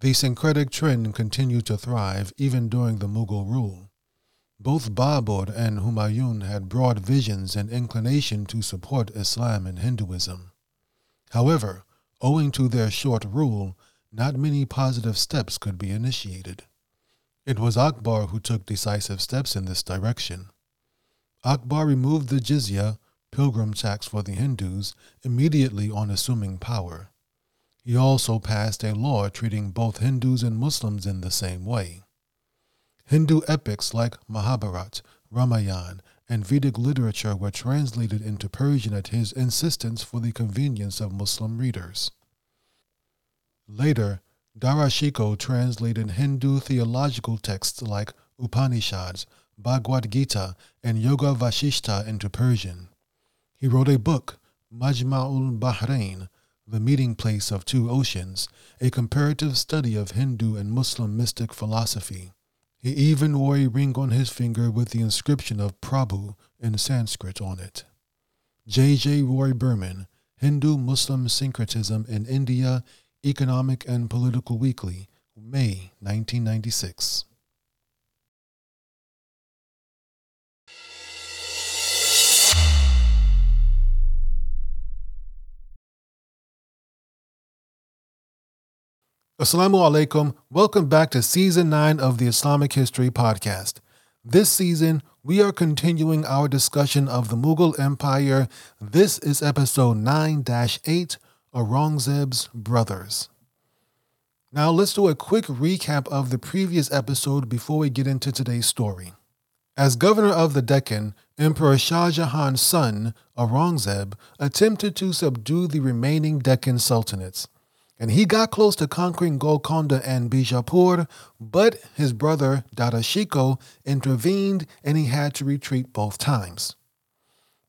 The syncretic trend continued to thrive even during the Mughal rule. Both Babur and Humayun had broad visions and inclination to support Islam and Hinduism. However, owing to their short rule, not many positive steps could be initiated. It was Akbar who took decisive steps in this direction. Akbar removed the jizya, pilgrim tax for the Hindus, immediately on assuming power. He also passed a law treating both Hindus and Muslims in the same way. Hindu epics like Mahabharat, Ramayana, and Vedic literature were translated into Persian at his insistence for the convenience of Muslim readers. Later, Dara Shikoh translated Hindu theological texts like Upanishads, Bhagavad Gita, and Yoga Vashishta into Persian. He wrote a book, Majma'ul Bahrain, the meeting place of two oceans, a comparative study of Hindu and Muslim mystic philosophy. He even wore a ring on his finger with the inscription of Prabhu in Sanskrit on it. J. J. Roy Burman, Hindu Muslim Syncretism in India, Economic and Political Weekly, May 1996. Assalamu alaikum. Welcome back to season 9 of the Islamic History Podcast. This season, we are continuing our discussion of the Mughal Empire. This is episode 9 8 Aurangzeb's Brothers. Now, let's do a quick recap of the previous episode before we get into today's story. As governor of the Deccan, Emperor Shah Jahan's son, Aurangzeb, attempted to subdue the remaining Deccan sultanates and he got close to conquering Golconda and Bijapur, but his brother Dara Shikoh intervened and he had to retreat both times.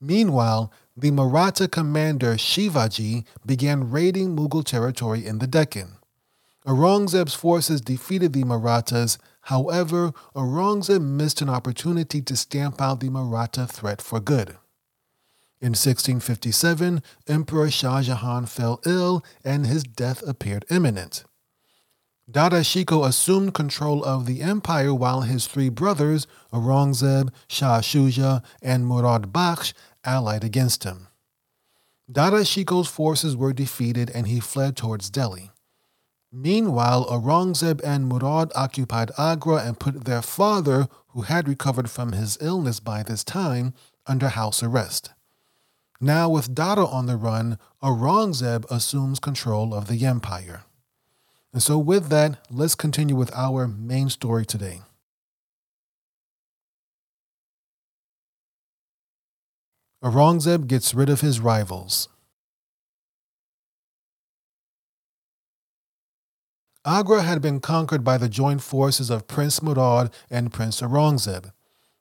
Meanwhile, the Maratha commander Shivaji began raiding Mughal territory in the Deccan. Aurangzeb's forces defeated the Marathas. However, Aurangzeb missed an opportunity to stamp out the Maratha threat for good. In 1657, Emperor Shah Jahan fell ill and his death appeared imminent. Dara Shikoh assumed control of the empire while his three brothers, Aurangzeb, Shah Shuja, and Murad Bakhsh, allied against him. Dara Shikoh's forces were defeated and he fled towards Delhi. Meanwhile, Aurangzeb and Murad occupied Agra and put their father, who had recovered from his illness by this time, under house arrest. Now, with Dara on the run, Aurangzeb assumes control of the empire. And so, with that, let's continue with our main story today. Aurangzeb gets rid of his rivals. Agra had been conquered by the joint forces of Prince Murad and Prince Aurangzeb.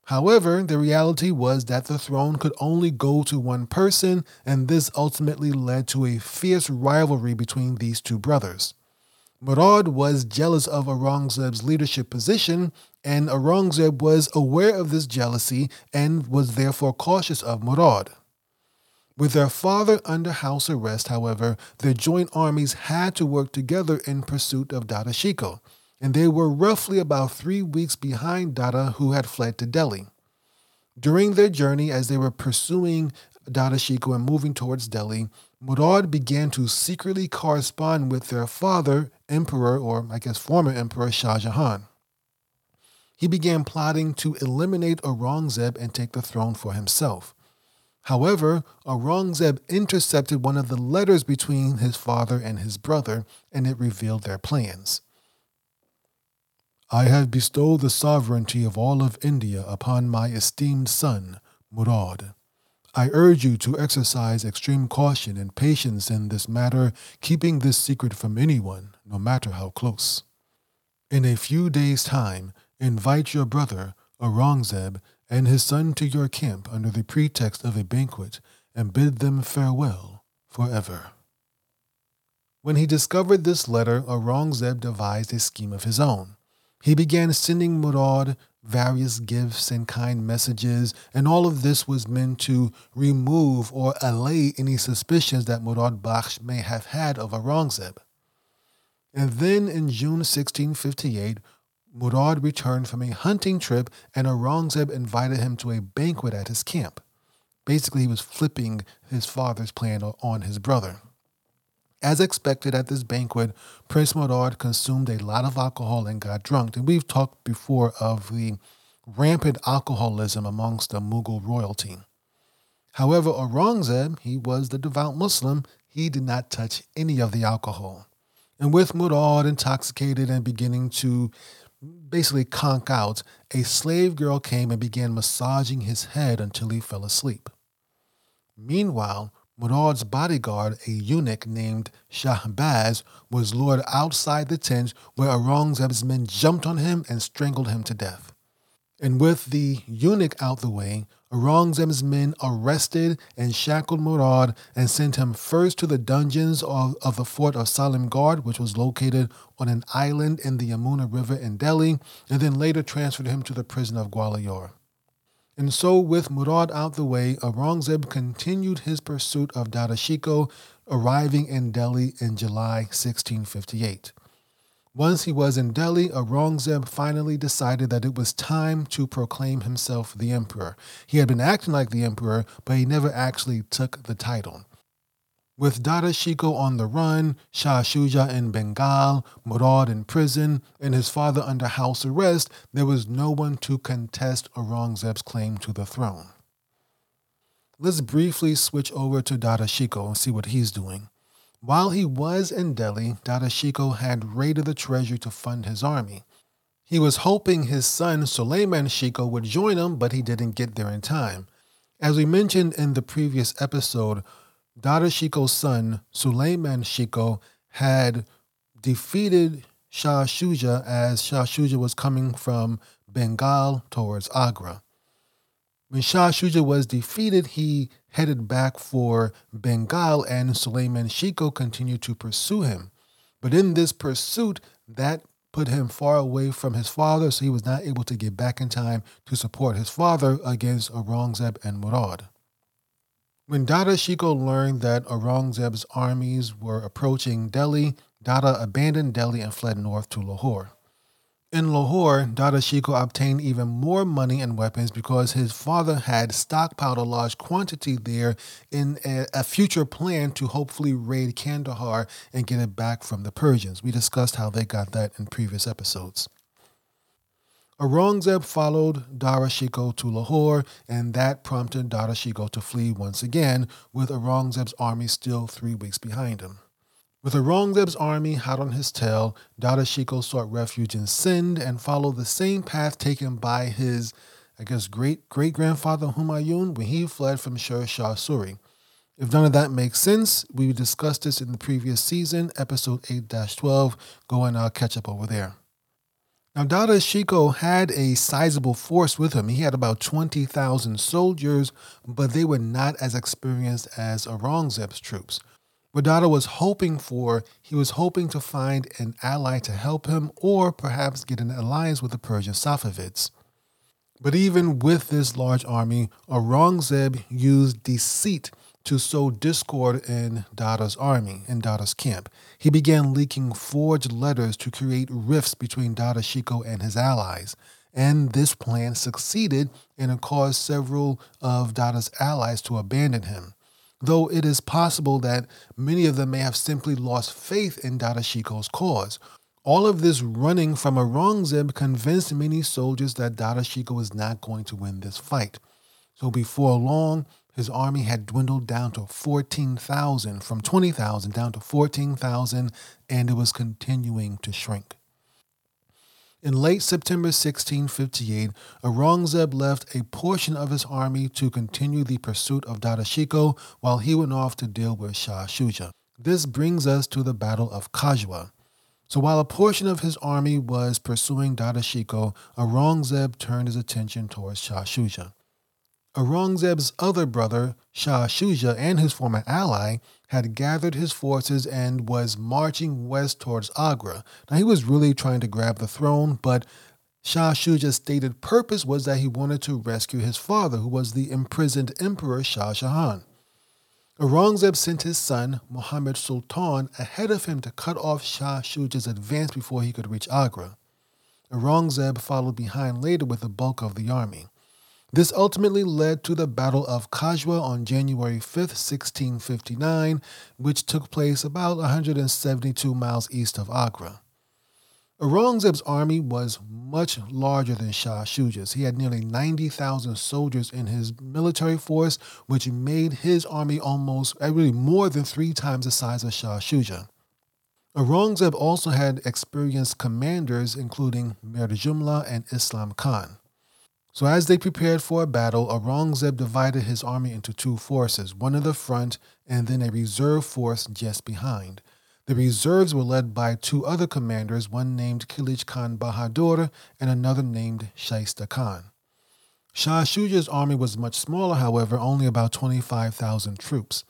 However, the reality was that the throne could only go to one person, and this ultimately led to a fierce rivalry between these two brothers. Murad was jealous of Aurangzeb's leadership position, and Aurangzeb was aware of this jealousy and was therefore cautious of Murad. With their father under house arrest, however, their joint armies had to work together in pursuit of Dara Shikoh, and they were roughly about three weeks behind Dara, who had fled to Delhi. During their journey, as they were pursuing Dara Shikoh and moving towards Delhi, Murad began to secretly correspond with their father, Emperor, or I guess former Emperor Shah Jahan. He began plotting to eliminate Aurangzeb and take the throne for himself. However, Aurangzeb intercepted one of the letters between his father and his brother, and it revealed their plans. I have bestowed the sovereignty of all of India upon my esteemed son, Murad. I urge you to exercise extreme caution and patience in this matter, keeping this secret from anyone, no matter how close. In a few days' time, invite your brother, Aurangzeb, and his son to your camp under the pretext of a banquet, and bid them farewell forever. When he discovered this letter, Aurangzeb devised a scheme of his own. He began sending Murad various gifts and kind messages, and all of this was meant to remove or allay any suspicions that Murad Bakhsh may have had of Aurangzeb. And then in June 1658, Murad returned from a hunting trip and Aurangzeb invited him to a banquet at his camp. Basically, he was flipping his father's plan on his brother. As expected at this banquet, Prince Murad consumed a lot of alcohol and got drunk. And we've talked before of the rampant alcoholism amongst the Mughal royalty. However, Aurangzeb, he was the devout Muslim, he did not touch any of the alcohol. And with Murad intoxicated and beginning to basically conk out, a slave girl came and began massaging his head until he fell asleep. Meanwhile, Murad's bodyguard, a eunuch named Shahbaz, was lured outside the tent where Aurangzeb's men jumped on him and strangled him to death. And with the eunuch out the way, Aurangzeb's men arrested and shackled Murad and sent him first to the dungeons of, of the fort of Salimgarh, which was located on an island in the Yamuna River in Delhi, and then later transferred him to the prison of Gwalior. And so, with Murad out the way, Aurangzeb continued his pursuit of Dara Shikoh, arriving in Delhi in July 1658. Once he was in Delhi, Aurangzeb finally decided that it was time to proclaim himself the emperor. He had been acting like the emperor, but he never actually took the title. With Dara Shikoh on the run, Shah Shuja in Bengal, Murad in prison, and his father under house arrest, there was no one to contest Aurangzeb's claim to the throne. Let's briefly switch over to Dara Shikoh and see what he's doing. While he was in Delhi, Dara Shikoh had raided the treasury to fund his army. He was hoping his son Suleiman Shikoh would join him, but he didn't get there in time. As we mentioned in the previous episode, Dara Shikoh's son, Suleiman Shikoh, had defeated Shah Shuja as Shah Shuja was coming from Bengal towards Agra. When Shah Shuja was defeated, he headed back for Bengal and Suleiman Shikoh continued to pursue him. But in this pursuit, that put him far away from his father, so he was not able to get back in time to support his father against Aurangzeb and Murad. When Dara Shikoh learned that Aurangzeb's armies were approaching Delhi, Dara abandoned Delhi and fled north to Lahore. In Lahore, Dara Shikoh obtained even more money and weapons because his father had stockpiled a large quantity there in a, a, future plan to hopefully raid Kandahar and get it back from the Persians. We discussed how they got that in previous episodes. Aurangzeb followed Dara Shikoh to Lahore, and that prompted Dara Shikoh to flee once again, with Aurangzeb's army still three weeks behind him. With Aurangzeb's army hot on his tail, Dara Shikoh sought refuge in Sindh and followed the same path taken by his, I guess, great great grandfather Humayun when he fled from Sher Shah Suri. If none of that makes sense, we discussed this in the previous season, episode 8 12. Go and uh, catch up over there. Now, Dara Shikoh had a sizable force with him. He had about 20,000 soldiers, but they were not as experienced as Aurangzeb's troops. What Dara was hoping for, he was hoping to find an ally to help him or perhaps get an alliance with the Persian Safavids. But even with this large army, Aurangzeb used deceit to sow discord in Dara's army, in Dara's camp. He began leaking forged letters to create rifts between Dara Shikoh and his allies. And this plan succeeded and it caused several of Dara's allies to abandon him. Though it is possible that many of them may have simply lost faith in Dara Shikoh's cause. All of this running from a wrong Aurangzeb convinced many soldiers that Dara Shikoh was not going to win this fight. So before long, his army had dwindled down to 14,000, from 20,000 down to 14,000, and it was continuing to shrink. In late September 1658, Aurangzeb left a portion of his army to continue the pursuit of Dara Shikoh while he went off to deal with Shah Shuja. This brings us to the Battle of Kajwa. So while a portion of his army was pursuing Dara Shikoh, Aurangzeb turned his attention towards Shah Shuja. Aurangzeb's other brother, Shah Shuja, and his former ally had gathered his forces and was marching west towards Agra. Now, he was really trying to grab the throne, but Shah Shuja's stated purpose was that he wanted to rescue his father, who was the imprisoned emperor Shah Jahan. Aurangzeb sent his son, Muhammad Sultan, ahead of him to cut off Shah Shuja's advance before he could reach Agra. Aurangzeb followed behind later with the bulk of the army. This ultimately led to the Battle of Kajwa on January 5, 1659, which took place about 172 miles east of Agra. Aurangzeb's army was much larger than Shah Shuja's. He had nearly 90,000 soldiers in his military force, which made his army almost, uh, really more than three times the size of Shah Shuja. Aurangzeb also had experienced commanders, including Mir Jumla and Islam Khan. So, as they prepared for a battle, Aurangzeb divided his army into two forces, one in the front and then a reserve force just behind. The reserves were led by two other commanders, one named Kilij Khan Bahadur and another named Shaista Khan. Shah Shuja's army was much smaller, however, only about 25,000 troops.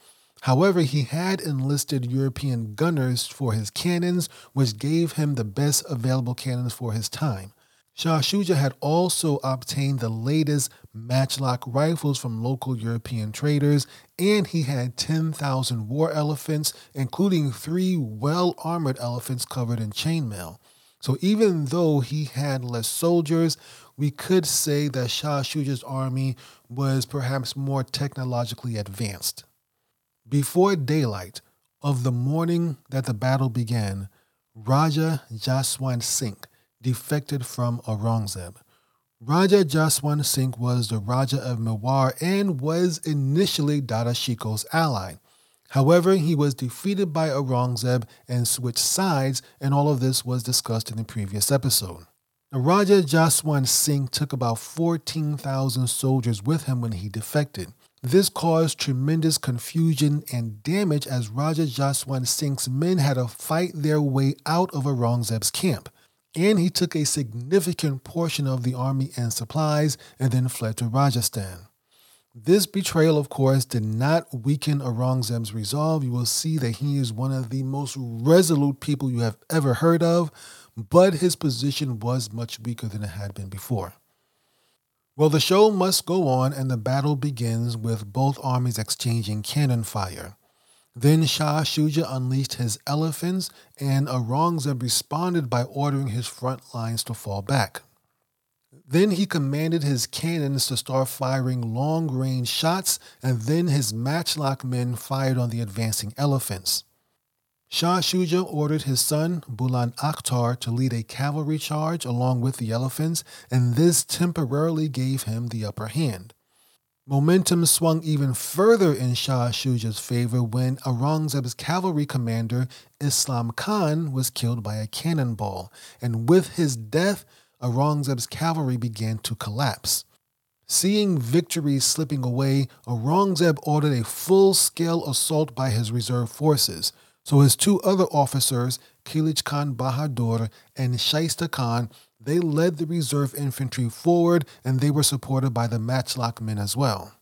However, he had enlisted European gunners for his cannons, which gave him the best available cannons for his time. Shah Shuja had also obtained the latest matchlock rifles from local European traders, and he had 10,000 war elephants, including three well armored elephants covered in chainmail. So even though he had less soldiers, we could say that Shah Shuja's army was perhaps more technologically advanced. Before daylight of the morning that the battle began, Raja Jaswant Singh defected from Aurangzeb. Raja Jaswant Singh was the Raja of Mewar and was initially Dada Shikoh's ally. However, he was defeated by Aurangzeb and switched sides, and all of this was discussed in the previous episode. Raja Jaswant Singh took about 14,000 soldiers with him when he defected. This caused tremendous confusion and damage as Raja Jaswant Singh's men had to fight their way out of Aurangzeb's camp and he took a significant portion of the army and supplies and then fled to Rajasthan. This betrayal, of course, did not weaken Aurangzeb's resolve. You will see that he is one of the most resolute people you have ever heard of, but his position was much weaker than it had been before. Well, the show must go on, and the battle begins with both armies exchanging cannon fire. Then Shah Shuja unleashed his elephants, and Aurangzeb responded by ordering his front lines to fall back. Then he commanded his cannons to start firing long range shots, and then his matchlock men fired on the advancing elephants. Shah Shuja ordered his son, Bulan Akhtar, to lead a cavalry charge along with the elephants, and this temporarily gave him the upper hand. Momentum swung even further in Shah Shuja's favor when Aurangzeb's cavalry commander, Islam Khan, was killed by a cannonball, and with his death, Aurangzeb's cavalry began to collapse. Seeing victory slipping away, Aurangzeb ordered a full scale assault by his reserve forces. So his two other officers, Kilich Khan Bahadur and Shaista Khan, they led the reserve infantry forward and they were supported by the matchlock men as well.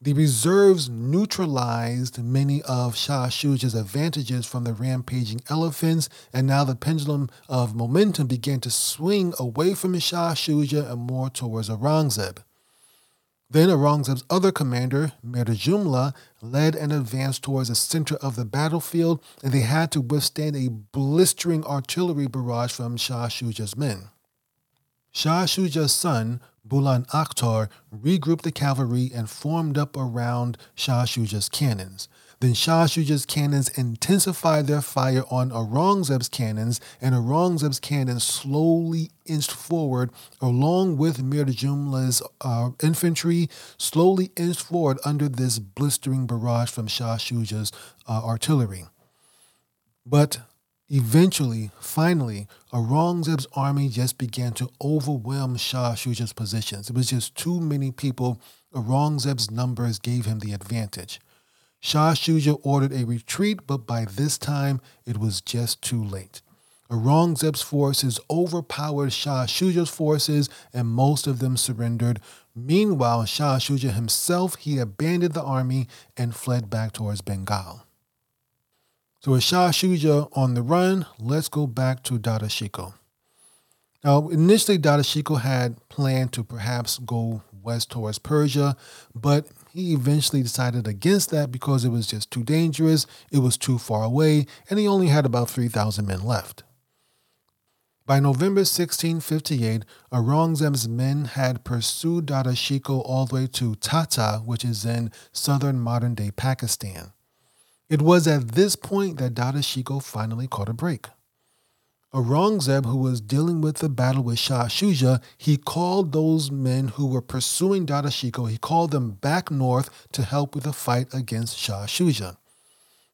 The reserves neutralized many of Shah Shuja's advantages from the rampaging elephants, and now the pendulum of momentum began to swing away from Shah Shuja and more towards Aurangzeb. Then Aurangzeb's other commander, Mir Jumla, led an advance towards the center of the battlefield, and they had to withstand a blistering artillery barrage from Shah Shuja's men. Shah Shuja's son, Bulan Akhtar, regrouped the cavalry and formed up around Shah Shuja's cannons. Then Shah Shuja's cannons intensified their fire on Aurangzeb's cannons, and Aurangzeb's cannons slowly inched forward, along with Mir Jumla's uh, infantry, slowly inched forward under this blistering barrage from Shah Shuja's uh, artillery. But Eventually, finally, Aurangzeb's army just began to overwhelm Shah Shuja's positions. It was just too many people. Aurangzeb's numbers gave him the advantage. Shah Shuja ordered a retreat, but by this time it was just too late. Aurangzeb's forces overpowered Shah Shuja's forces, and most of them surrendered. Meanwhile, Shah Shuja himself he abandoned the army and fled back towards Bengal. So with Shah Shuja on the run, let's go back to Dara Shikoh. Now, initially, Dara Shikoh had planned to perhaps go west towards Persia, but he eventually decided against that because it was just too dangerous, it was too far away, and he only had about 3,000 men left. By November 1658, Aurangzeb's men had pursued Dara Shikoh all the way to Thatta, which is in southern modern day Pakistan. It was at this point that Dara Shikoh finally caught a break. Aurangzeb, who was dealing with the battle with Shah Shuja, he called those men who were pursuing Dara Shikoh, he called them back north to help with the fight against Shah Shuja.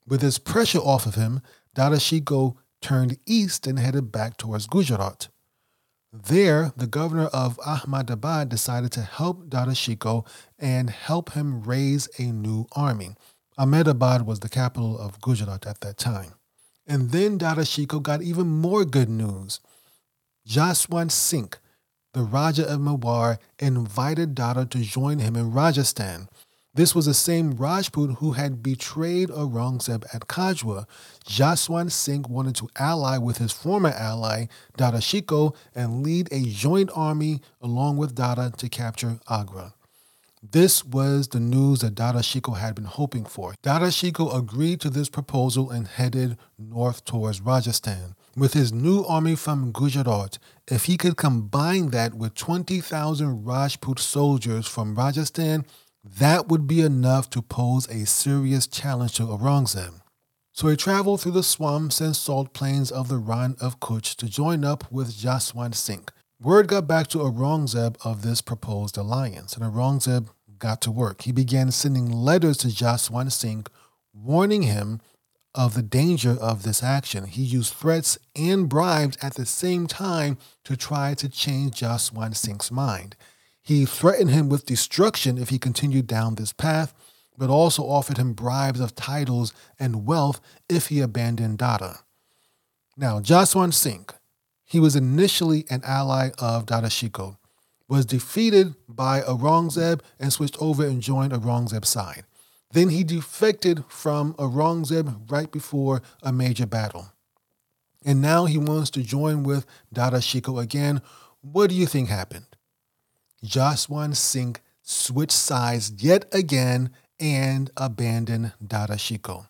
With this pressure off of him, Dara Shikoh turned east and headed back towards Gujarat. There, the governor of Ahmadabad decided to help Dara Shikoh and help him raise a new army. Ahmedabad was the capital of Gujarat at that time. And then Dara Shikoh got even more good news. Jaswant Singh, the Raja of Mewar, invited Dara to join him in Rajasthan. This was the same Rajput who had betrayed Aurangzeb at Kajwa. Jaswant Singh wanted to ally with his former ally, Dara Shikoh, and lead a joint army along with Dara to capture Agra. This was the news that Dara Shikoh had been hoping for. Dara Shikoh agreed to this proposal and headed north towards Rajasthan. With his new army from Gujarat, if he could combine that with 20,000 Rajput soldiers from Rajasthan, that would be enough to pose a serious challenge to Aurangzeb. So he traveled through the swamps and salt plains of the Rann of Kutch to join up with Jaswant Singh. Word got back to Aurangzeb of this proposed alliance, and Aurangzeb got to work. He began sending letters to Jaswant Singh, warning him of the danger of this action. He used threats and bribes at the same time to try to change Jaswant Singh's mind. He threatened him with destruction if he continued down this path, but also offered him bribes of titles and wealth if he abandoned Dara. Now, Jaswant Singh, he was initially an ally of Dara Shikoh, was defeated by Aurangzeb and switched over and joined Aurangzeb's side. Then he defected from Aurangzeb right before a major battle. And now he wants to join with Dara Shikoh again. What do you think happened? Jaswant Singh switched sides yet again and abandoned Dara Shikoh.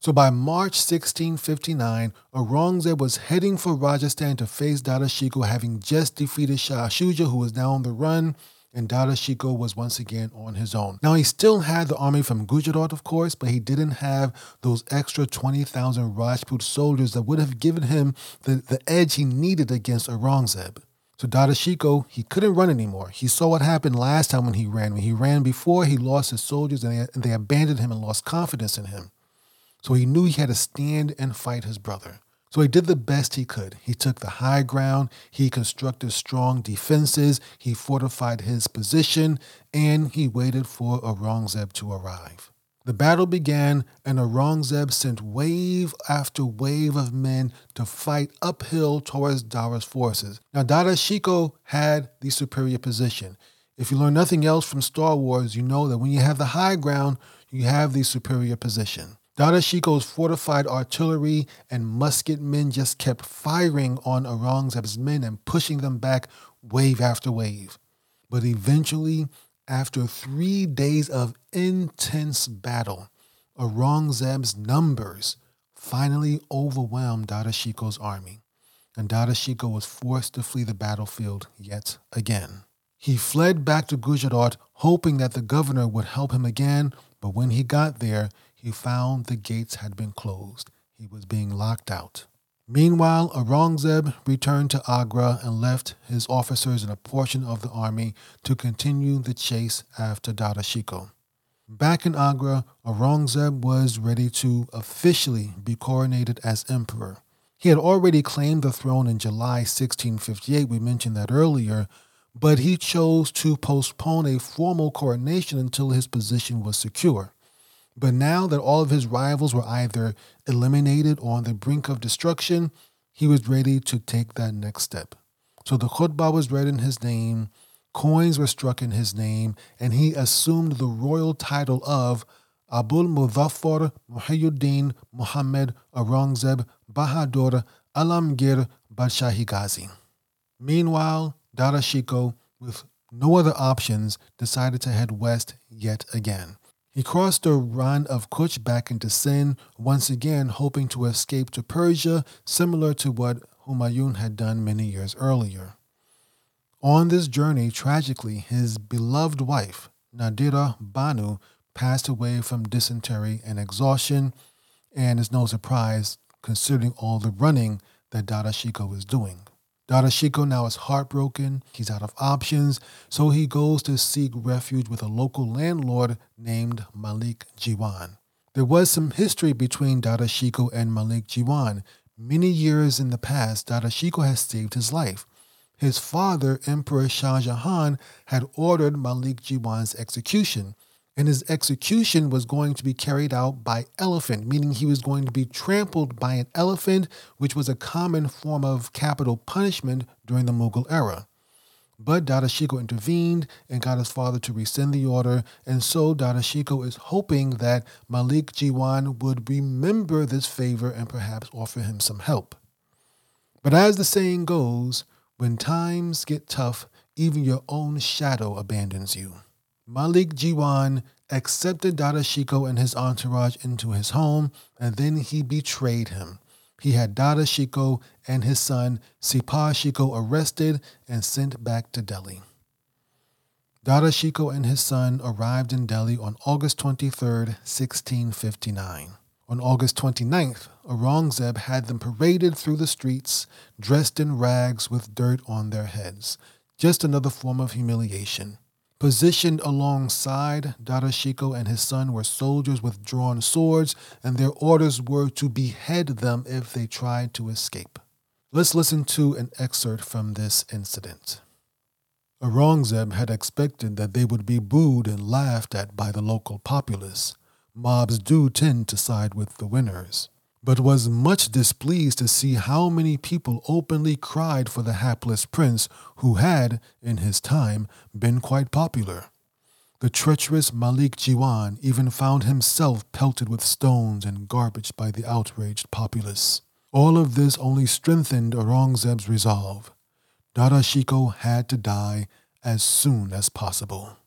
So by March 1659, Aurangzeb was heading for Rajasthan to face Dara Shikoh, having just defeated Shah Shuja, who was now on the run, and Dara Shikoh was once again on his own. Now, he still had the army from Gujarat, of course, but he didn't have those extra 20,000 Rajput soldiers that would have given him the, the edge he needed against Aurangzeb. So Dara Shikoh, he couldn't run anymore. He saw what happened last time when he ran. When he ran before, he lost his soldiers and they, and they abandoned him and lost confidence in him. So he knew he had to stand and fight his brother. So he did the best he could. He took the high ground, he constructed strong defenses, he fortified his position, and he waited for Aurangzeb to arrive. The battle began, and Aurangzeb sent wave after wave of men to fight uphill towards Dara's forces. Now, Dara Shikoh had the superior position. If you learn nothing else from Star Wars, you know that when you have the high ground, you have the superior position. Dara Shikoh's fortified artillery and musket men just kept firing on Aurangzeb's men and pushing them back wave after wave. But eventually, after three days of intense battle, Aurangzeb's numbers finally overwhelmed Dara Shikoh's army, and Dara Shikoh was forced to flee the battlefield yet again. He fled back to Gujarat, hoping that the governor would help him again, but when he got there, he found the gates had been closed. He was being locked out. Meanwhile, Aurangzeb returned to Agra and left his officers and a portion of the army to continue the chase after Dara Shikoh. Back in Agra, Aurangzeb was ready to officially be coronated as emperor. He had already claimed the throne in July 1658, we mentioned that earlier, but he chose to postpone a formal coronation until his position was secure. But now that all of his rivals were either eliminated or on the brink of destruction, he was ready to take that next step. So the khutbah was read in his name, coins were struck in his name, and he assumed the royal title of Abul Muzaffar Muhyiddin Muhammad Aurangzeb Bahadur Alamgir Badshahi Ghazi. Meanwhile, Dara Shikoh, with no other options, decided to head west yet again. He crossed the Rann of Kutch back into Sind, once again hoping to escape to Persia, similar to what Humayun had done many years earlier. On this journey, tragically, his beloved wife, Nadira Banu, passed away from dysentery and exhaustion, and is no surprise considering all the running that Dara Shikoh is doing. Dara Shikoh now is heartbroken. He's out of options, so he goes to seek refuge with a local landlord named Malik Jiwan. There was some history between Dara Shikoh and Malik Jiwan. Many years in the past, Dara Shikoh has saved his life. His father, Emperor Shah Jahan, had ordered Malik Jiwan's execution and his execution was going to be carried out by elephant, meaning he was going to be trampled by an elephant, which was a common form of capital punishment during the Mughal era. But Dara Shikoh intervened and got his father to rescind the order, and so Dara Shikoh is hoping that Malik Jiwan would remember this favor and perhaps offer him some help. But as the saying goes, when times get tough, even your own shadow abandons you. Malik Jiwan accepted Dara Shikoh and his entourage into his home, and then he betrayed him. He had Dara Shikoh and his son Sipah Shikoh arrested and sent back to Delhi. Dara Shikoh and his son arrived in Delhi on August 23, 1659. On August 29th, Aurangzeb had them paraded through the streets, dressed in rags with dirt on their heads. Just another form of humiliation. Positioned alongside Dara Shikoh and his son were soldiers with drawn swords, and their orders were to behead them if they tried to escape. Let's listen to an excerpt from this incident. Aurangzeb had expected that they would be booed and laughed at by the local populace. Mobs do tend to side with the winners but was much displeased to see how many people openly cried for the hapless prince who had, in his time, been quite popular. The treacherous Malik Jiwan even found himself pelted with stones and garbage by the outraged populace. All of this only strengthened Aurangzeb's resolve. Dara Shikoh had to die as soon as possible.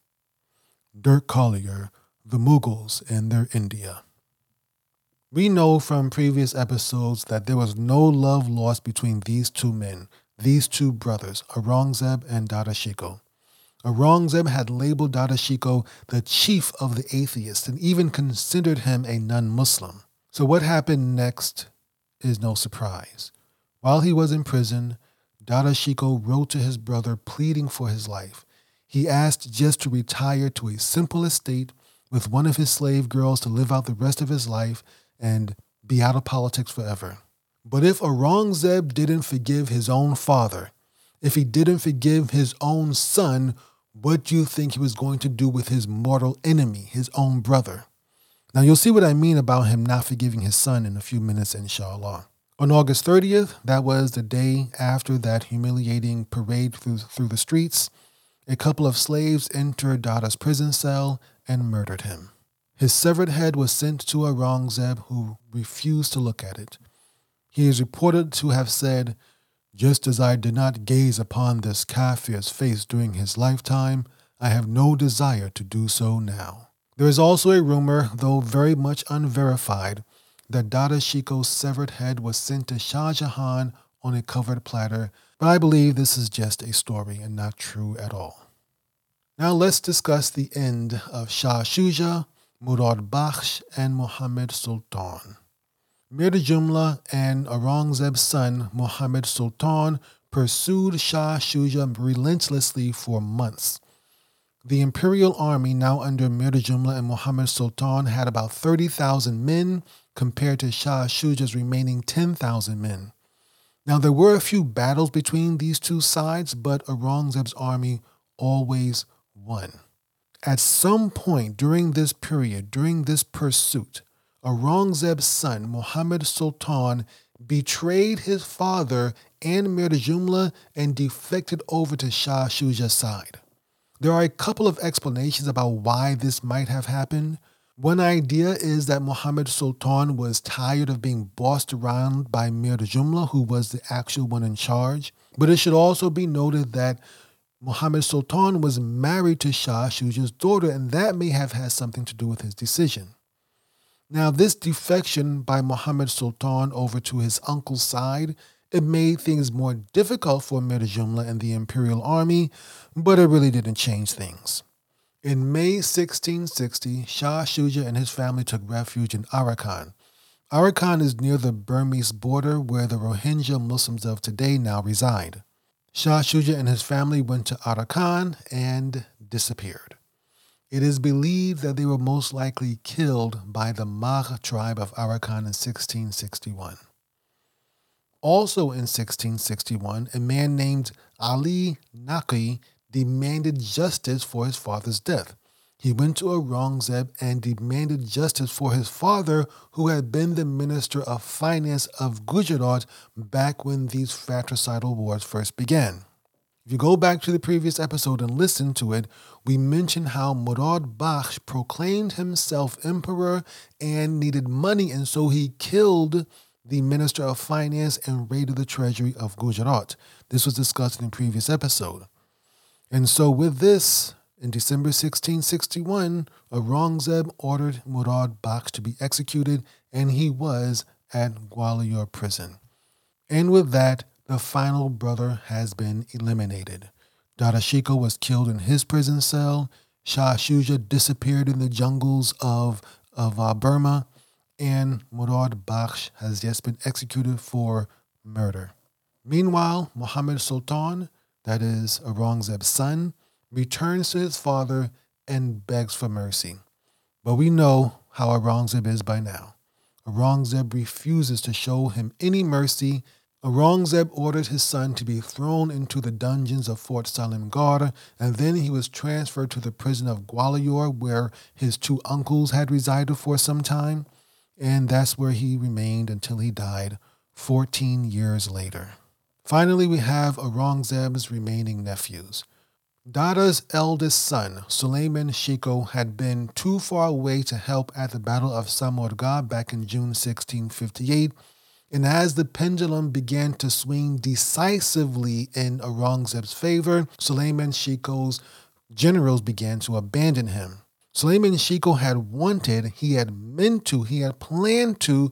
Dirk Collier, The Mughals and Their India. We know from previous episodes that there was no love lost between these two men, these two brothers, Aurangzeb and Dara Shikoh. Aurangzeb had labeled Dara Shikoh the chief of the atheists and even considered him a non Muslim. So, what happened next is no surprise. While he was in prison, Dara Shikoh wrote to his brother pleading for his life. He asked just to retire to a simple estate with one of his slave girls to live out the rest of his life and be out of politics forever. But if Aurangzeb didn't forgive his own father, if he didn't forgive his own son, what do you think he was going to do with his mortal enemy, his own brother? Now you'll see what I mean about him not forgiving his son in a few minutes, inshallah. On August 30th, that was the day after that humiliating parade through, through the streets, a couple of slaves entered Dara's prison cell and murdered him. His severed head was sent to Aurangzeb, who refused to look at it. He is reported to have said, Just as I did not gaze upon this kafir's face during his lifetime, I have no desire to do so now. There is also a rumor, though very much unverified, that Dara Shikoh's severed head was sent to Shah Jahan on a covered platter, but I believe this is just a story and not true at all. Now let's discuss the end of Shah Shuja Murad Bakhsh, and Muhammad Sultan. Mir Jumla and Aurangzeb's son, Muhammad Sultan, pursued Shah Shuja relentlessly for months. The imperial army, now under Mir Jumla and Muhammad Sultan, had about 30,000 men compared to Shah Shuja's remaining 10,000 men. Now, there were a few battles between these two sides, but Aurangzeb's army always won. At some point during this period, during this pursuit, Aurangzeb's son, Muhammad Sultan, betrayed his father and Mir Jumla and defected over to Shah Shuja's side. There are a couple of explanations about why this might have happened. One idea is that Muhammad Sultan was tired of being bossed around by Mir Jumla, who was the actual one in charge. But it should also be noted that Muhammad Sultan was married to Shah Shuja's daughter, and that may have had something to do with his decision. Now, this defection by Muhammad Sultan over to his uncle's side, it made things more difficult for Mir Jumla and the imperial army, but it really didn't change things. In May 1660, Shah Shuja and his family took refuge in Arakan. Arakan is near the Burmese border where the Rohingya Muslims of today now reside. Shah Shuja and his family went to Arakan and disappeared. It is believed that they were most likely killed by the Magh tribe of Arakan in 1661. Also in 1661, a man named Ali Naqi demanded justice for his father's death. He went to Aurangzeb and demanded justice for his father, who had been the Minister of Finance of Gujarat back when these fratricidal wars first began. If you go back to the previous episode and listen to it, we mentioned how Murad Bakhsh proclaimed himself emperor and needed money, and so he killed the Minister of Finance and raided the treasury of Gujarat. This was discussed in the previous episode. And so, with this, in December 1661, Aurangzeb ordered Murad Bakhsh to be executed, and he was at Gwalior prison. And with that, the final brother has been eliminated. Dara Shikoh was killed in his prison cell. Shah Shuja disappeared in the jungles of, of uh, Burma. And Murad Bakhsh has just been executed for murder. Meanwhile, Muhammad Sultan, that is Aurangzeb's son, returns to his father and begs for mercy. But we know how Aurangzeb is by now. Aurangzeb refuses to show him any mercy. Aurangzeb ordered his son to be thrown into the dungeons of Fort Salimgarh, and then he was transferred to the prison of Gwalior, where his two uncles had resided for some time, and that's where he remained until he died 14 years later. Finally, we have Aurangzeb's remaining nephews. Dara's eldest son, Suleiman Shikoh, had been too far away to help at the Battle of Samugarh back in June 1658, and as the pendulum began to swing decisively in Aurangzeb's favor, Suleiman Shikoh's generals began to abandon him. Suleiman Shikoh had wanted, he had meant to, he had planned to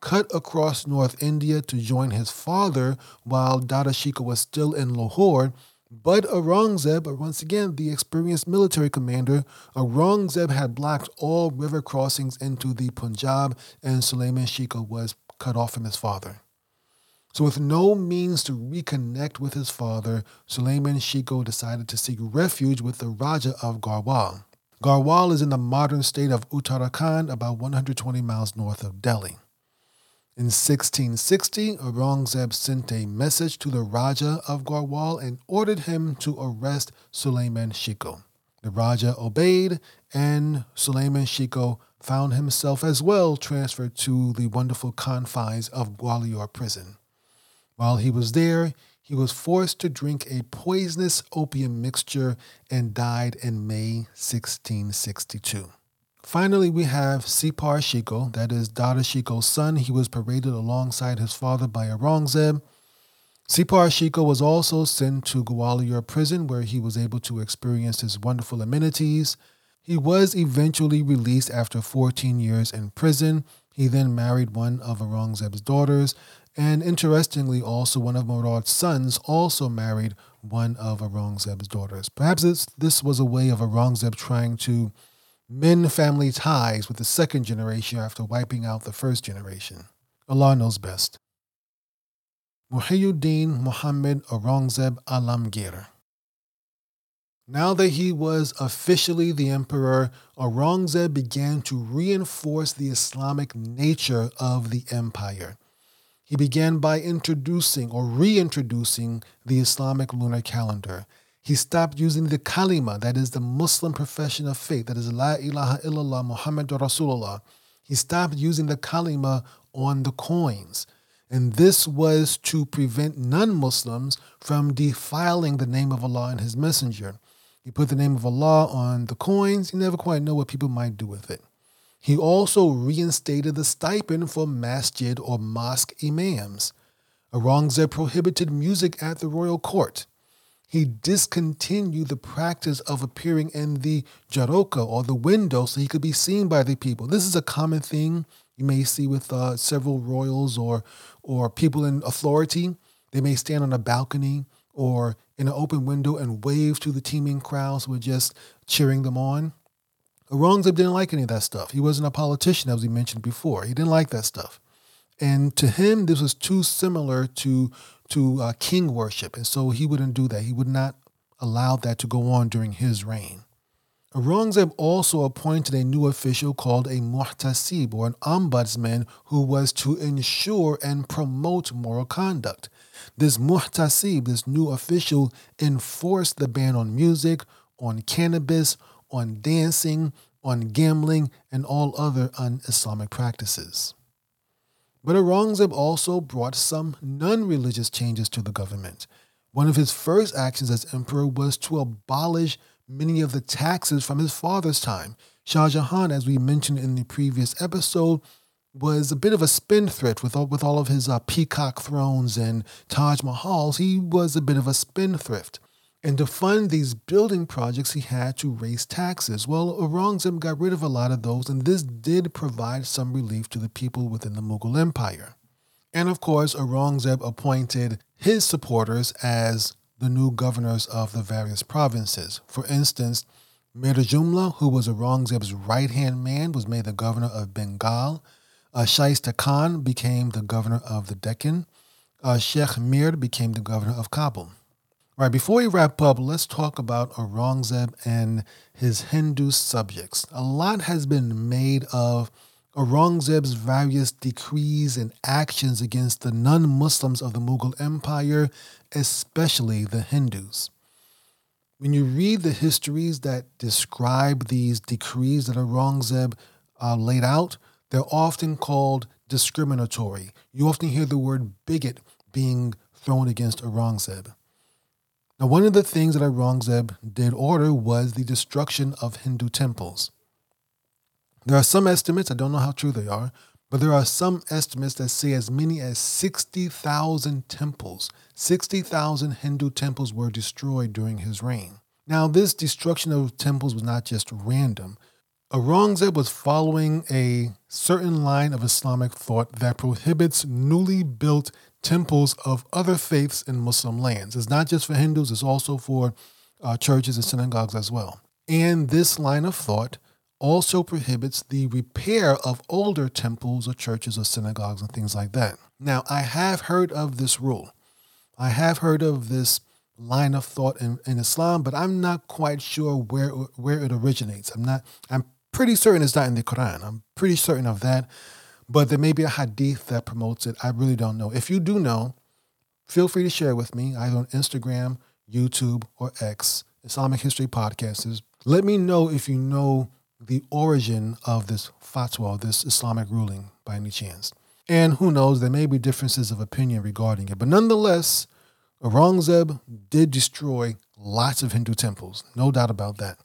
cut across North India to join his father while Dara Shikoh was still in Lahore but Aurangzeb, once again the experienced military commander, Aurangzeb had blocked all river crossings into the Punjab, and Suleiman Shikoh was cut off from his father. So, with no means to reconnect with his father, Suleiman Shikoh decided to seek refuge with the Raja of Garhwal. Garhwal is in the modern state of Uttarakhand, about 120 miles north of Delhi. In 1660, Aurangzeb sent a message to the Raja of Garhwal and ordered him to arrest Suleiman Shikoh. The Raja obeyed, and Suleiman Shikoh found himself as well transferred to the wonderful confines of Gwalior prison. While he was there, he was forced to drink a poisonous opium mixture and died in May 1662. Finally, we have Sipar Shikoh, that is Dara Shikoh's son. He was paraded alongside his father by Aurangzeb. Sipar Shikoh was also sent to Gwalior prison where he was able to experience his wonderful amenities. He was eventually released after 14 years in prison. He then married one of Aurangzeb's daughters, and interestingly, also one of Murad's sons also married one of Aurangzeb's daughters. Perhaps this, this was a way of Aurangzeb trying to mend family ties with the second generation after wiping out the first generation. Allah knows best. Muhyiddin Muhammad Aurangzeb Alamgir. Now that he was officially the emperor, Aurangzeb began to reinforce the Islamic nature of the empire. He began by introducing or reintroducing the Islamic lunar calendar. He stopped using the kalima, that is the Muslim profession of faith, that is La ilaha illallah Muhammad Rasulullah. He stopped using the kalima on the coins. And this was to prevent non Muslims from defiling the name of Allah and His Messenger. He put the name of Allah on the coins. You never quite know what people might do with it. He also reinstated the stipend for masjid or mosque imams. Aurangzeb prohibited music at the royal court. He discontinued the practice of appearing in the jaroka or the window so he could be seen by the people. This is a common thing you may see with uh, several royals or or people in authority. They may stand on a balcony or in an open window and wave to the teeming crowds who are just cheering them on. Aurangzeb didn't like any of that stuff. He wasn't a politician, as we mentioned before. He didn't like that stuff. And to him, this was too similar to to uh, king worship, and so he wouldn't do that. He would not allow that to go on during his reign. Aurangzeb also appointed a new official called a muhtasib, or an ombudsman, who was to ensure and promote moral conduct. This muhtasib, this new official, enforced the ban on music, on cannabis, on dancing, on gambling, and all other un Islamic practices. But Aurangzeb also brought some non religious changes to the government. One of his first actions as emperor was to abolish many of the taxes from his father's time. Shah Jahan, as we mentioned in the previous episode, was a bit of a spendthrift with all, with all of his uh, peacock thrones and Taj Mahals. He was a bit of a spendthrift. And to fund these building projects, he had to raise taxes. Well, Aurangzeb got rid of a lot of those, and this did provide some relief to the people within the Mughal Empire. And of course, Aurangzeb appointed his supporters as the new governors of the various provinces. For instance, Mir Jumla, who was Aurangzeb's right hand man, was made the governor of Bengal. Uh, Shaista Khan became the governor of the Deccan. Uh, Sheikh Mir became the governor of Kabul. All right, before we wrap up, let's talk about Aurangzeb and his Hindu subjects. A lot has been made of Aurangzeb's various decrees and actions against the non Muslims of the Mughal Empire, especially the Hindus. When you read the histories that describe these decrees that Aurangzeb uh, laid out, they're often called discriminatory. You often hear the word bigot being thrown against Aurangzeb. Now, one of the things that Aurangzeb did order was the destruction of Hindu temples. There are some estimates, I don't know how true they are, but there are some estimates that say as many as 60,000 temples, 60,000 Hindu temples were destroyed during his reign. Now, this destruction of temples was not just random. Aurangzeb was following a certain line of Islamic thought that prohibits newly built temples of other faiths in Muslim lands. It's not just for Hindus, it's also for uh, churches and synagogues as well. And this line of thought also prohibits the repair of older temples or churches or synagogues and things like that. Now, I have heard of this rule. I have heard of this line of thought in, in Islam, but I'm not quite sure where where it originates. I'm not I'm pretty certain it's not in the Quran. I'm pretty certain of that but there may be a hadith that promotes it. I really don't know. If you do know, feel free to share with me either on Instagram, YouTube, or X, Islamic History Podcasters. Let me know if you know the origin of this fatwa, this Islamic ruling, by any chance. And who knows, there may be differences of opinion regarding it. But nonetheless, Aurangzeb did destroy lots of Hindu temples, no doubt about that.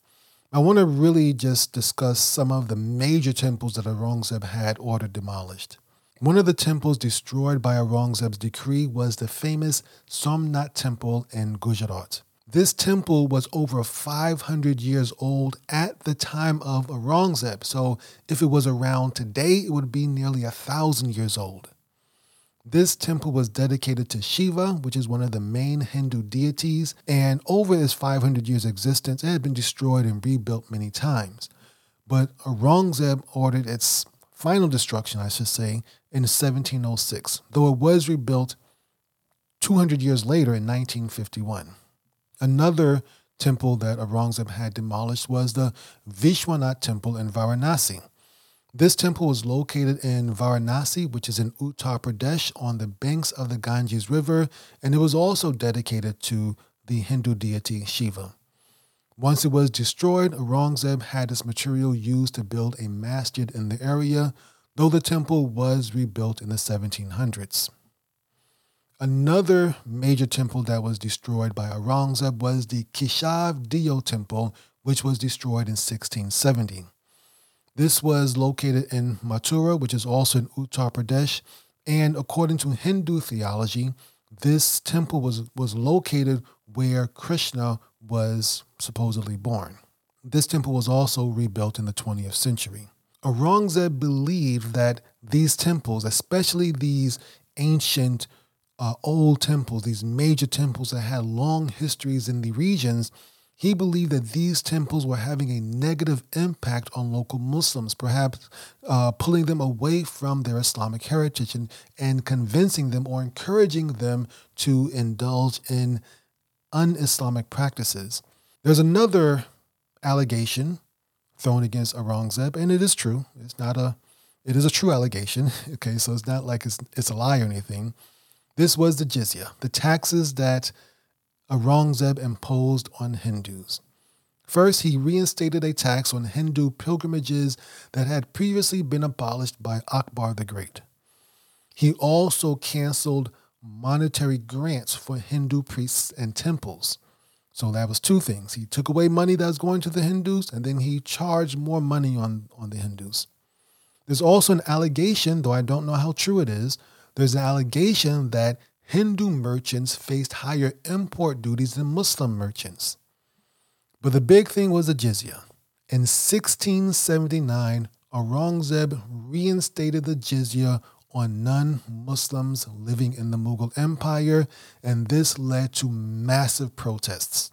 I want to really just discuss some of the major temples that Aurangzeb had ordered demolished. One of the temples destroyed by Aurangzeb's decree was the famous Somnath Temple in Gujarat. This temple was over 500 years old at the time of Aurangzeb, so if it was around today, it would be nearly a thousand years old. This temple was dedicated to Shiva, which is one of the main Hindu deities, and over its 500 years' existence, it had been destroyed and rebuilt many times. But Aurangzeb ordered its final destruction, I should say, in 1706, though it was rebuilt 200 years later in 1951. Another temple that Aurangzeb had demolished was the Vishwanath Temple in Varanasi. This temple was located in Varanasi, which is in Uttar Pradesh on the banks of the Ganges River, and it was also dedicated to the Hindu deity Shiva. Once it was destroyed, Aurangzeb had this material used to build a masjid in the area, though the temple was rebuilt in the 1700s. Another major temple that was destroyed by Aurangzeb was the Keshav Deo temple, which was destroyed in 1670. This was located in Mathura, which is also in Uttar Pradesh. And according to Hindu theology, this temple was, was located where Krishna was supposedly born. This temple was also rebuilt in the 20th century. Aurangzeb believed that these temples, especially these ancient uh, old temples, these major temples that had long histories in the regions, he believed that these temples were having a negative impact on local Muslims, perhaps uh, pulling them away from their Islamic heritage and, and convincing them or encouraging them to indulge in un Islamic practices. There's another allegation thrown against Aurangzeb, and it is true. It's not a, it is a true allegation. Okay, so it's not like it's it's a lie or anything. This was the jizya, the taxes that Aurangzeb imposed on Hindus. First, he reinstated a tax on Hindu pilgrimages that had previously been abolished by Akbar the Great. He also canceled monetary grants for Hindu priests and temples. So that was two things. He took away money that was going to the Hindus, and then he charged more money on, on the Hindus. There's also an allegation, though I don't know how true it is, there's an allegation that Hindu merchants faced higher import duties than Muslim merchants. But the big thing was the jizya. In 1679, Aurangzeb reinstated the jizya on non Muslims living in the Mughal Empire, and this led to massive protests.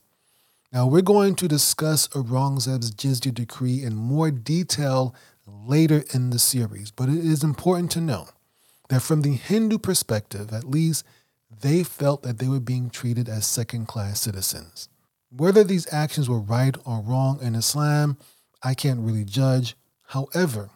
Now, we're going to discuss Aurangzeb's jizya decree in more detail later in the series, but it is important to know that from the Hindu perspective, at least, they felt that they were being treated as second class citizens. Whether these actions were right or wrong in Islam, I can't really judge. However,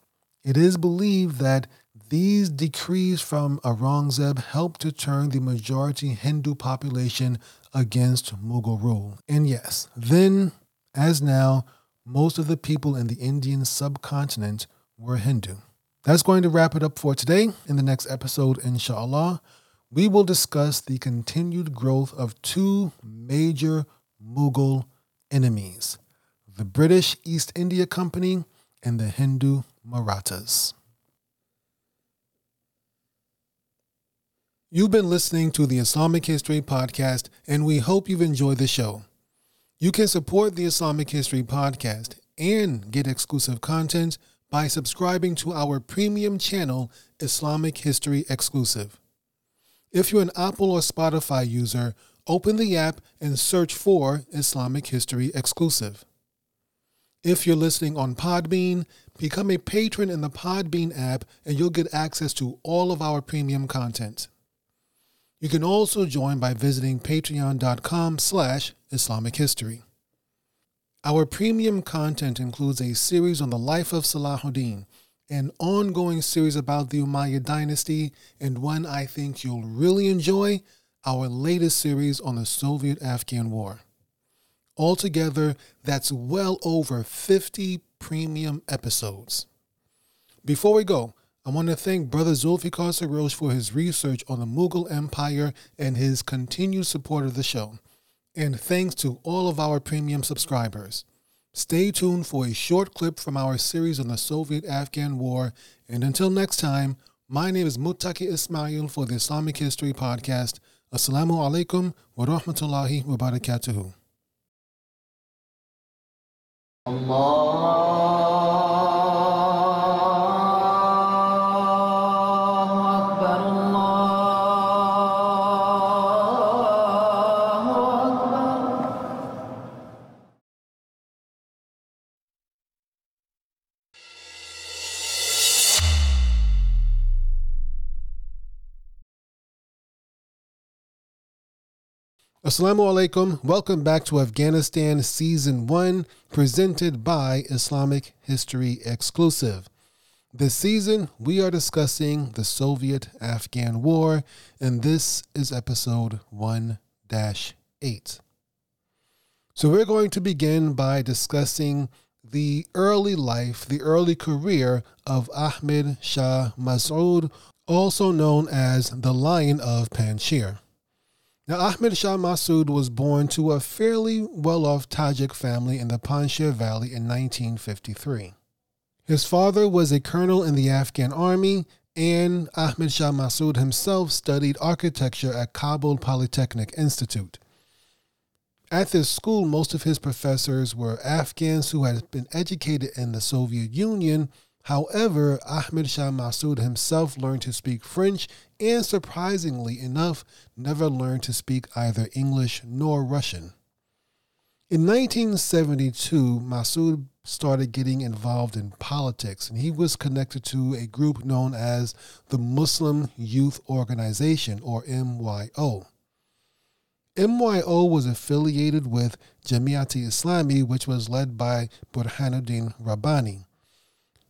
it is believed that these decrees from Aurangzeb helped to turn the majority Hindu population against Mughal rule. And yes, then, as now, most of the people in the Indian subcontinent were Hindu. That's going to wrap it up for today. In the next episode, inshallah, we will discuss the continued growth of two major Mughal enemies the British East India Company and the Hindu Marathas. You've been listening to the Islamic History Podcast, and we hope you've enjoyed the show. You can support the Islamic History Podcast and get exclusive content by subscribing to our premium channel, Islamic History Exclusive. If you're an Apple or Spotify user, open the app and search for Islamic History Exclusive. If you're listening on Podbean, become a patron in the Podbean app and you'll get access to all of our premium content. You can also join by visiting patreon.com slash Islamic History. Our premium content includes a series on the life of Salahuddin, an ongoing series about the Umayyad dynasty, and one I think you'll really enjoy our latest series on the Soviet Afghan War. Altogether, that's well over 50 premium episodes. Before we go, I want to thank Brother Zulfikar Sarosh for his research on the Mughal Empire and his continued support of the show. And thanks to all of our premium subscribers. Stay tuned for a short clip from our series on the Soviet Afghan War. And until next time, my name is Mutaki Ismail for the Islamic History Podcast. Assalamu alaikum wa rahmatullahi wa barakatuhu. Allah. Assalamu alaikum. Welcome back to Afghanistan Season 1, presented by Islamic History Exclusive. This season, we are discussing the Soviet Afghan War, and this is episode 1 8. So, we're going to begin by discussing the early life, the early career of Ahmed Shah Massoud, also known as the Lion of Panjshir. Now, Ahmed Shah Massoud was born to a fairly well off Tajik family in the Panjshir Valley in 1953. His father was a colonel in the Afghan army, and Ahmed Shah Massoud himself studied architecture at Kabul Polytechnic Institute. At this school, most of his professors were Afghans who had been educated in the Soviet Union. However, Ahmed Shah Massoud himself learned to speak French and, surprisingly enough, never learned to speak either English nor Russian. In 1972, Massoud started getting involved in politics, and he was connected to a group known as the Muslim Youth Organization, or MYO. MYO was affiliated with Jamiat Islami, which was led by Burhanuddin Rabbani.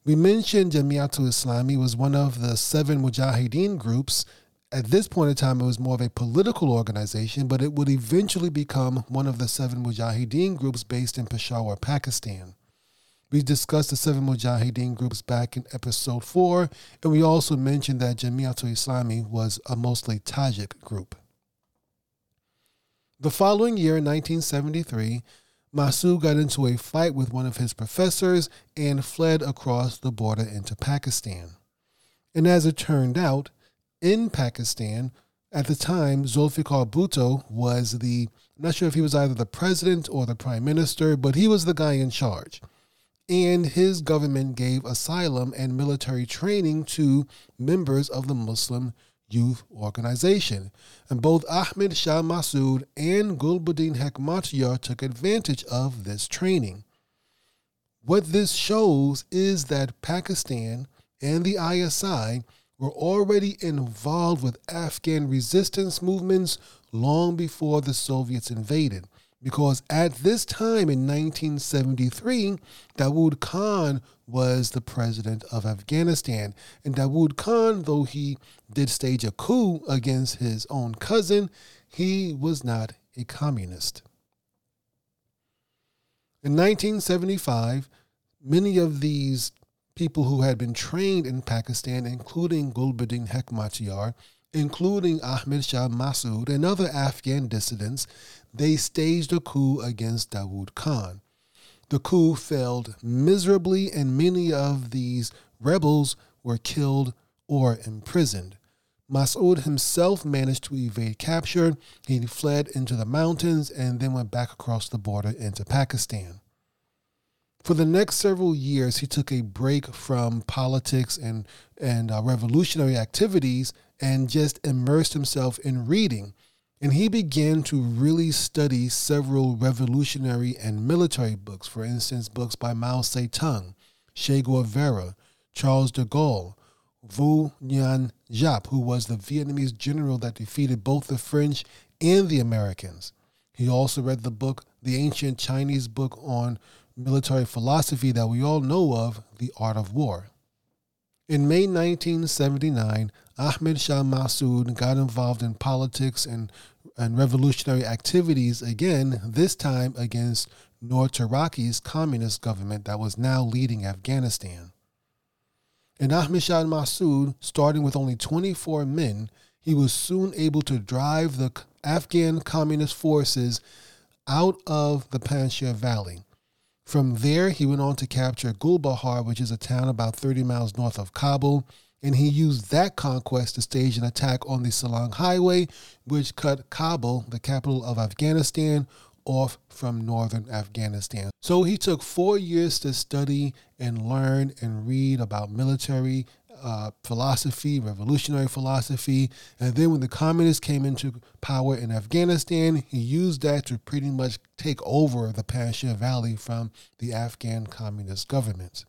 We mentioned Jamiat Islami was one of the seven Mujahideen groups. At this point in time, it was more of a political organization, but it would eventually become one of the seven Mujahideen groups based in Peshawar, Pakistan. We discussed the seven Mujahideen groups back in episode four, and we also mentioned that Jamiat Islami was a mostly Tajik group. The following year, 1973, Massoud got into a fight with one of his professors and fled across the border into Pakistan. And as it turned out, in Pakistan, at the time, Zulfikar Bhutto was the, I'm not sure if he was either the president or the prime minister, but he was the guy in charge. And his government gave asylum and military training to members of the Muslim Youth Organization, and both Ahmed Shah Massoud and Gulbuddin Hekmatyar took advantage of this training. What this shows is that Pakistan and the ISI were already involved with Afghan resistance movements long before the Soviets invaded because at this time in 1973, Dawood Khan was the president of Afghanistan. And Dawood Khan, though he did stage a coup against his own cousin, he was not a communist. In 1975, many of these people who had been trained in Pakistan, including Gulbuddin Hekmatyar, including Ahmed Shah Massoud and other Afghan dissidents, they staged a coup against Dawood Khan. The coup failed miserably, and many of these rebels were killed or imprisoned. Massoud himself managed to evade capture. He fled into the mountains and then went back across the border into Pakistan. For the next several years, he took a break from politics and, and uh, revolutionary activities and just immersed himself in reading. And he began to really study several revolutionary and military books, for instance, books by Mao Zedong, Che Guevara, Charles de Gaulle, Vu Nguyen Giap, who was the Vietnamese general that defeated both the French and the Americans. He also read the book, the ancient Chinese book on military philosophy that we all know of, The Art of War. In May 1979, Ahmed Shah Massoud got involved in politics and, and revolutionary activities again, this time against Noor Taraki's communist government that was now leading Afghanistan. And Ahmed Shah Massoud, starting with only 24 men, he was soon able to drive the Afghan communist forces out of the Panjshir Valley. From there, he went on to capture Gulbahar, which is a town about 30 miles north of Kabul, and he used that conquest to stage an attack on the Salang Highway, which cut Kabul, the capital of Afghanistan, off from northern Afghanistan. So he took four years to study and learn and read about military uh, philosophy, revolutionary philosophy. And then when the communists came into power in Afghanistan, he used that to pretty much take over the Panjshir Valley from the Afghan communist government.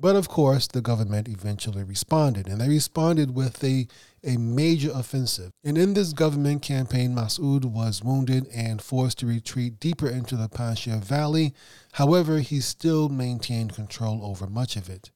But of course, the government eventually responded, and they responded with a, a major offensive. And in this government campaign, Massoud was wounded and forced to retreat deeper into the Panjshir Valley. However, he still maintained control over much of it.